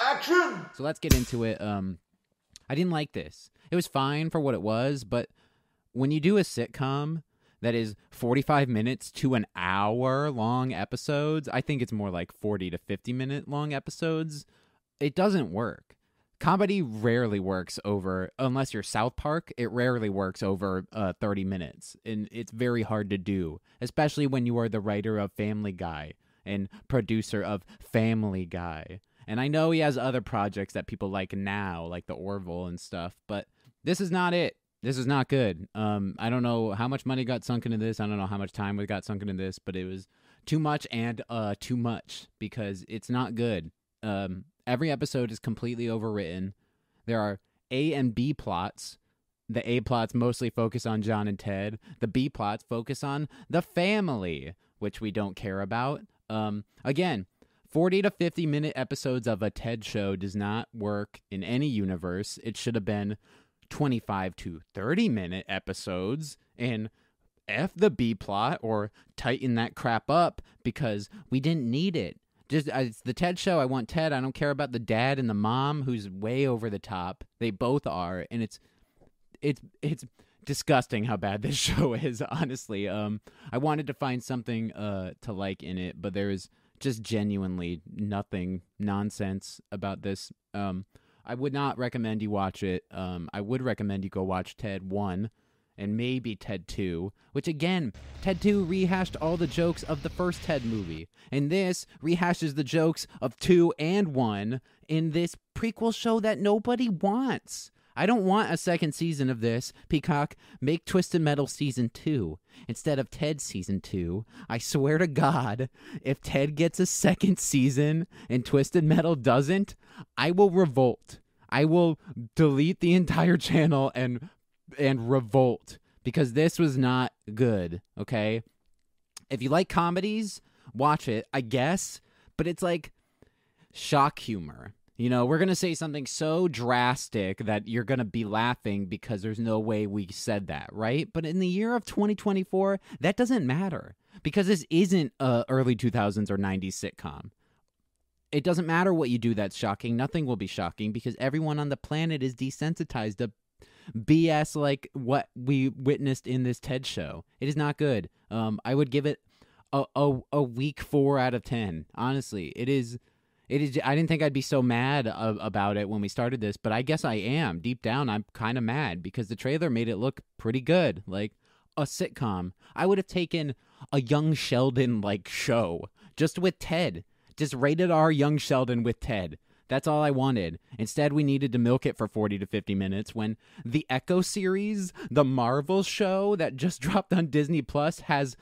Action! So let's get into it. Um, I didn't like this. It was fine for what it was, but when you do a sitcom that is 45 minutes to an hour long episodes, I think it's more like 40 to 50 minute long episodes. It doesn't work. Comedy rarely works over, unless you're South Park, it rarely works over uh, 30 minutes. And it's very hard to do, especially when you are the writer of Family Guy and producer of Family Guy. And I know he has other projects that people like now, like the Orville and stuff, but this is not it. This is not good. Um, I don't know how much money got sunk into this. I don't know how much time we got sunk into this, but it was too much and uh too much because it's not good. Um, every episode is completely overwritten. There are A and B plots. The A plots mostly focus on John and Ted. The B plots focus on the family, which we don't care about. Um, again, 40 to 50 minute episodes of a TED show does not work in any universe. It should have been 25 to 30 minute episodes and F the B plot or tighten that crap up because we didn't need it. Just it's the Ted show. I want Ted. I don't care about the dad and the mom who's way over the top. They both are and it's it's it's disgusting how bad this show is, honestly. Um I wanted to find something uh to like in it, but there's just genuinely nothing nonsense about this. Um, I would not recommend you watch it. Um, I would recommend you go watch Ted 1 and maybe Ted 2, which again, Ted 2 rehashed all the jokes of the first Ted movie. And this rehashes the jokes of 2 and 1 in this prequel show that nobody wants. I don't want a second season of this. Peacock, make Twisted Metal season two instead of Ted season two. I swear to God, if Ted gets a second season and Twisted Metal doesn't, I will revolt. I will delete the entire channel and and revolt because this was not good, okay? If you like comedies, watch it, I guess, but it's like shock humor. You know, we're going to say something so drastic that you're going to be laughing because there's no way we said that, right? But in the year of 2024, that doesn't matter because this isn't a early 2000s or 90s sitcom. It doesn't matter what you do that's shocking. Nothing will be shocking because everyone on the planet is desensitized to BS like what we witnessed in this TED show. It is not good. Um, I would give it a, a, a weak four out of 10. Honestly, it is it is. I didn't think I'd be so mad uh, about it when we started this, but I guess I am. Deep down, I'm kind of mad because the trailer made it look pretty good, like a sitcom. I would have taken a Young Sheldon like show just with Ted, just rated R Young Sheldon with Ted. That's all I wanted. Instead, we needed to milk it for 40 to 50 minutes when the Echo series, the Marvel show that just dropped on Disney Plus, has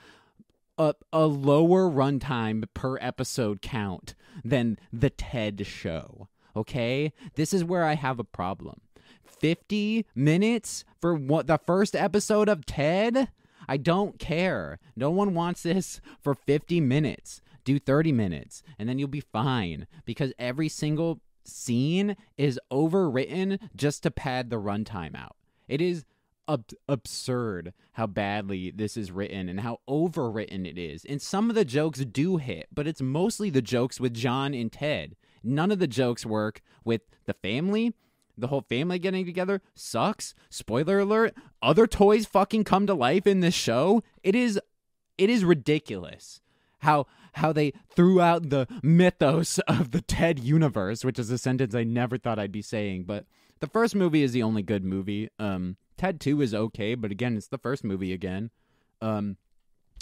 a, a lower runtime per episode count than the TED show. Okay? This is where I have a problem. 50 minutes for what the first episode of TED? I don't care. No one wants this for 50 minutes. Do 30 minutes and then you'll be fine because every single scene is overwritten just to pad the runtime out. It is ab- absurd how badly this is written and how overwritten it is. And some of the jokes do hit, but it's mostly the jokes with John and Ted. None of the jokes work with the family. The whole family getting together sucks. Spoiler alert, other toys fucking come to life in this show. It is it is ridiculous how how they threw out the mythos of the Ted universe, which is a sentence I never thought I'd be saying, but the first movie is the only good movie. Um Ted 2 is okay, but again, it's the first movie again. Um,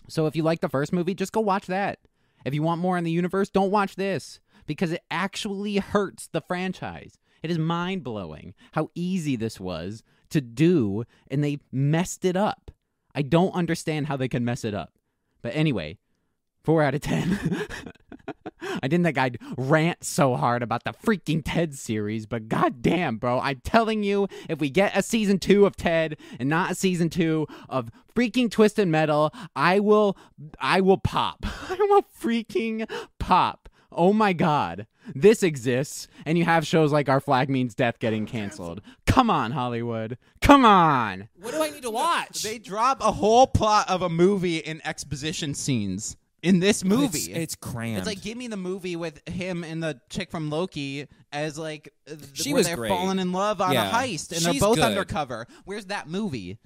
so if you like the first movie, just go watch that. If you want more in the universe, don't watch this because it actually hurts the franchise. It is mind blowing how easy this was to do, and they messed it up. I don't understand how they can mess it up. But anyway, four out of ten. I didn't think I'd rant so hard about the freaking Ted series, but goddamn, bro, I'm telling you, if we get a season two of Ted and not a season two of freaking Twisted Metal, I will, I will pop. I will freaking pop. Oh my god, this exists, and you have shows like Our Flag Means Death getting canceled. Come on, Hollywood. Come on. What do I need to watch? They drop a whole plot of a movie in exposition scenes. In this movie. It's, it's crammed. It's like give me the movie with him and the chick from Loki as like She where was they're great. falling in love on Yeah. a heist and they're She's both good. undercover. Where's that movie?